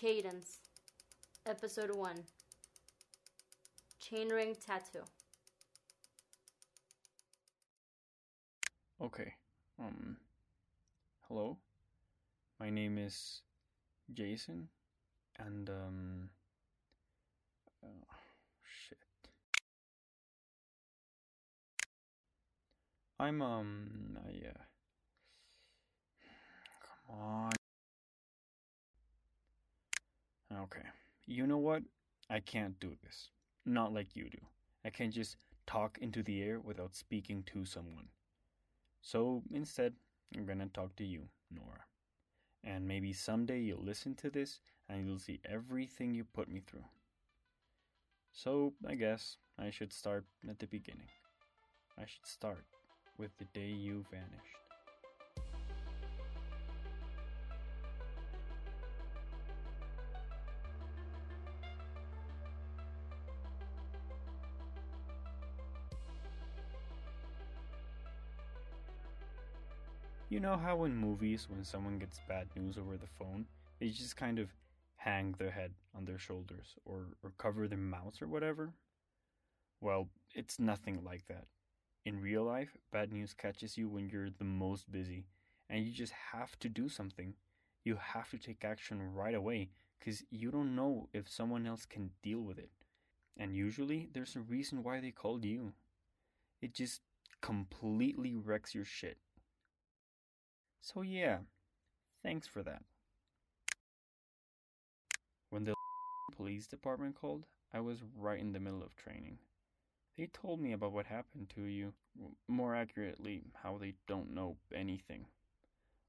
Cadence, Episode 1 Chainring Tattoo. Okay. Um. Hello. My name is Jason, and um. Oh, shit. I'm um. I uh. Come on. Okay. You know what? I can't do this. Not like you do. I can't just talk into the air without speaking to someone. So instead, I'm gonna talk to you, Nora. And maybe someday you'll listen to this and you'll see everything you put me through. So I guess I should start at the beginning. I should start with the day you vanished. You know how in movies, when someone gets bad news over the phone, they just kind of hang their head on their shoulders or, or cover their mouths or whatever? Well, it's nothing like that. In real life, bad news catches you when you're the most busy, and you just have to do something. You have to take action right away because you don't know if someone else can deal with it. And usually, there's a reason why they called you. It just completely wrecks your shit. So, yeah, thanks for that. When the police department called, I was right in the middle of training. They told me about what happened to you, more accurately, how they don't know anything.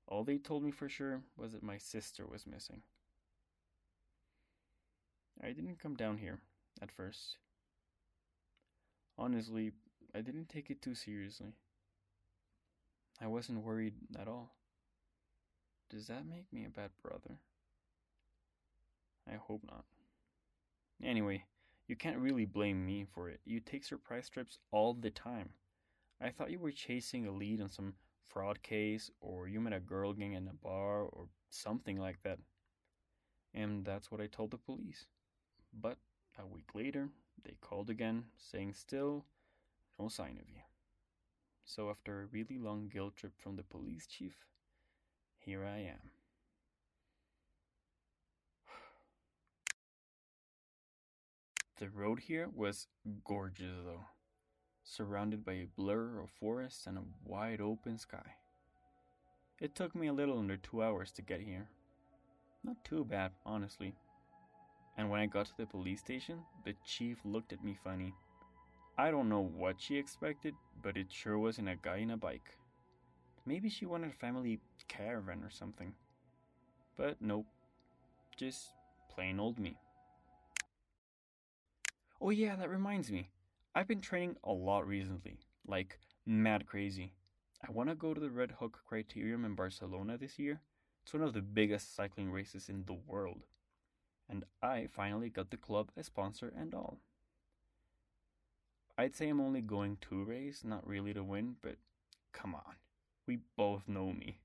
All they told me for sure was that my sister was missing. I didn't come down here at first. Honestly, I didn't take it too seriously. I wasn't worried at all. Does that make me a bad brother? I hope not. Anyway, you can't really blame me for it. You take surprise trips all the time. I thought you were chasing a lead on some fraud case, or you met a girl gang in a bar, or something like that. And that's what I told the police. But a week later, they called again, saying still no sign of you. So after a really long guilt trip from the police chief, here I am. The road here was gorgeous, though, surrounded by a blur of forest and a wide open sky. It took me a little under two hours to get here. Not too bad, honestly. And when I got to the police station, the chief looked at me funny. I don't know what she expected, but it sure wasn't a guy in a bike. Maybe she wanted a family caravan or something. But nope, just plain old me. Oh, yeah, that reminds me. I've been training a lot recently, like mad crazy. I want to go to the Red Hook Criterium in Barcelona this year. It's one of the biggest cycling races in the world. And I finally got the club a sponsor and all. I'd say I'm only going to race, not really to win, but come on. We both know me.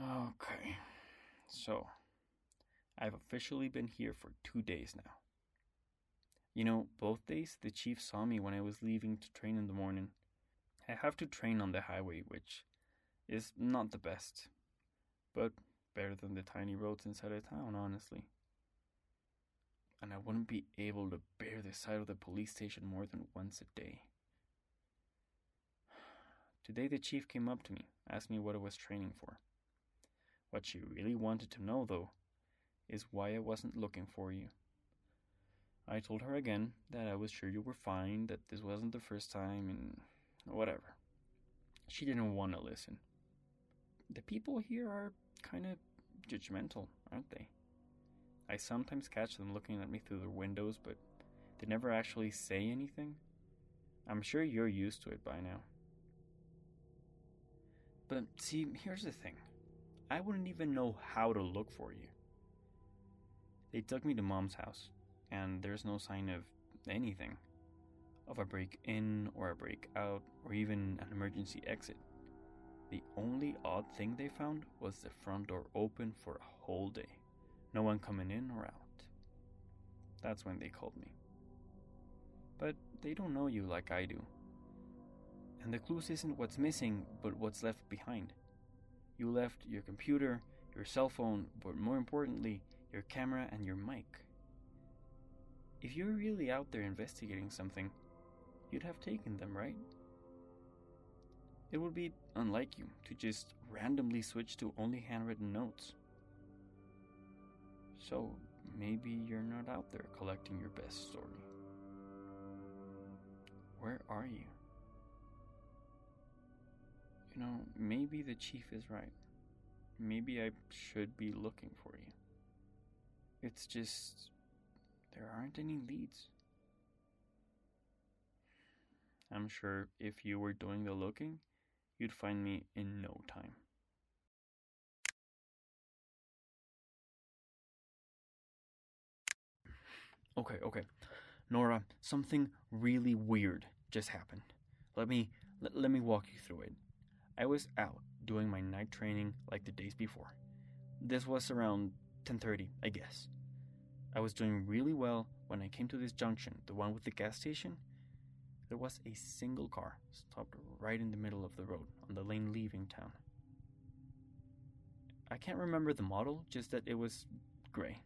Okay, so I've officially been here for two days now. You know, both days the chief saw me when I was leaving to train in the morning. I have to train on the highway, which is not the best, but better than the tiny roads inside of town, honestly. And I wouldn't be able to bear the sight of the police station more than once a day. Today the chief came up to me, asked me what I was training for. What she really wanted to know, though, is why I wasn't looking for you. I told her again that I was sure you were fine, that this wasn't the first time, and whatever. She didn't want to listen. The people here are kind of judgmental, aren't they? I sometimes catch them looking at me through their windows, but they never actually say anything. I'm sure you're used to it by now. But see, here's the thing I wouldn't even know how to look for you. They took me to mom's house, and there's no sign of anything of a break in or a break out or even an emergency exit. The only odd thing they found was the front door open for a whole day. No one coming in or out. That's when they called me. But they don't know you like I do. And the clues isn't what's missing, but what's left behind. You left your computer, your cell phone, but more importantly, your camera and your mic. If you're really out there investigating something, you'd have taken them, right? It would be unlike you to just randomly switch to only handwritten notes. So maybe you're not out there collecting your best story. Where are you? You know, maybe the chief is right. Maybe I should be looking for you. It's just there aren't any leads. I'm sure if you were doing the looking, you'd find me in no time. Okay, okay. Nora, something really weird just happened. Let me let, let me walk you through it. I was out doing my night training like the days before. This was around 10:30, I guess. I was doing really well when I came to this junction, the one with the gas station. There was a single car stopped right in the middle of the road on the lane leaving town. I can't remember the model, just that it was gray.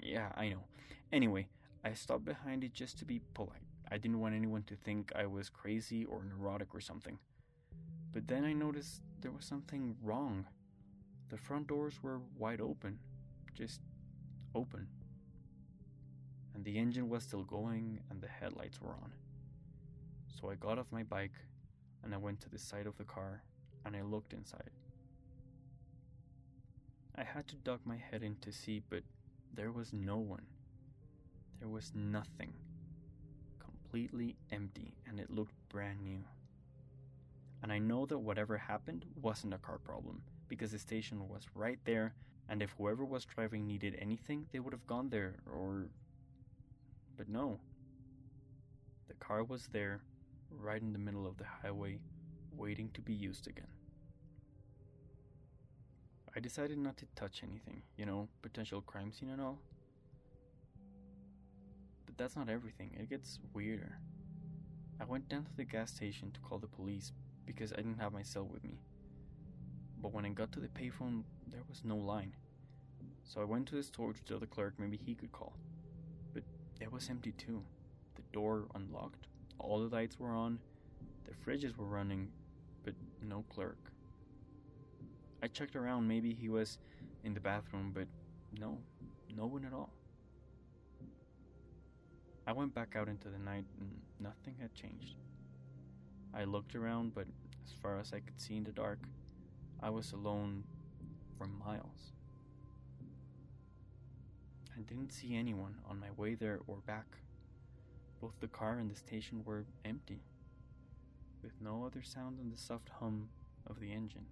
Yeah, I know. Anyway, I stopped behind it just to be polite. I didn't want anyone to think I was crazy or neurotic or something. But then I noticed there was something wrong. The front doors were wide open, just open. And the engine was still going and the headlights were on. So I got off my bike and I went to the side of the car and I looked inside. I had to duck my head in to see, but there was no one. There was nothing. Completely empty, and it looked brand new. And I know that whatever happened wasn't a car problem, because the station was right there, and if whoever was driving needed anything, they would have gone there, or. But no. The car was there, right in the middle of the highway, waiting to be used again. I decided not to touch anything, you know, potential crime scene and all. But that's not everything, it gets weirder. I went down to the gas station to call the police because I didn't have my cell with me. But when I got to the payphone, there was no line. So I went to the store to tell the clerk maybe he could call. But it was empty too. The door unlocked, all the lights were on, the fridges were running, but no clerk. I checked around, maybe he was in the bathroom, but no, no one at all. I went back out into the night and nothing had changed. I looked around, but as far as I could see in the dark, I was alone for miles. I didn't see anyone on my way there or back. Both the car and the station were empty, with no other sound than the soft hum of the engine.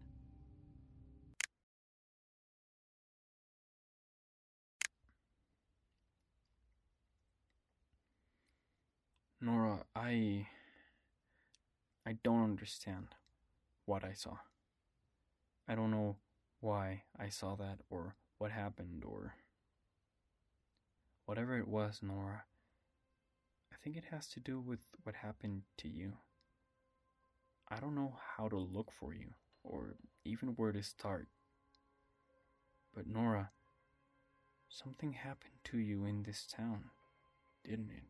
Nora, I. I don't understand what I saw. I don't know why I saw that or what happened or. Whatever it was, Nora, I think it has to do with what happened to you. I don't know how to look for you or even where to start. But Nora, something happened to you in this town, didn't it?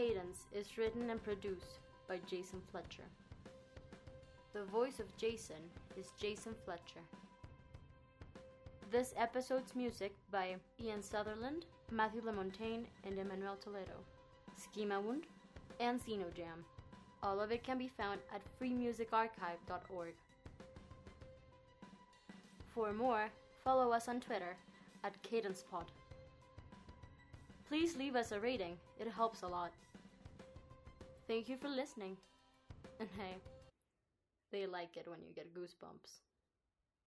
Cadence is written and produced by Jason Fletcher. The voice of Jason is Jason Fletcher. This episode's music by Ian Sutherland, Mathieu Lamontagne, and Emmanuel Toledo. Schemawound and Xenojam. All of it can be found at freemusicarchive.org. For more, follow us on Twitter at CadencePod. Please leave us a rating, it helps a lot. Thank you for listening. And hey, they like it when you get goosebumps.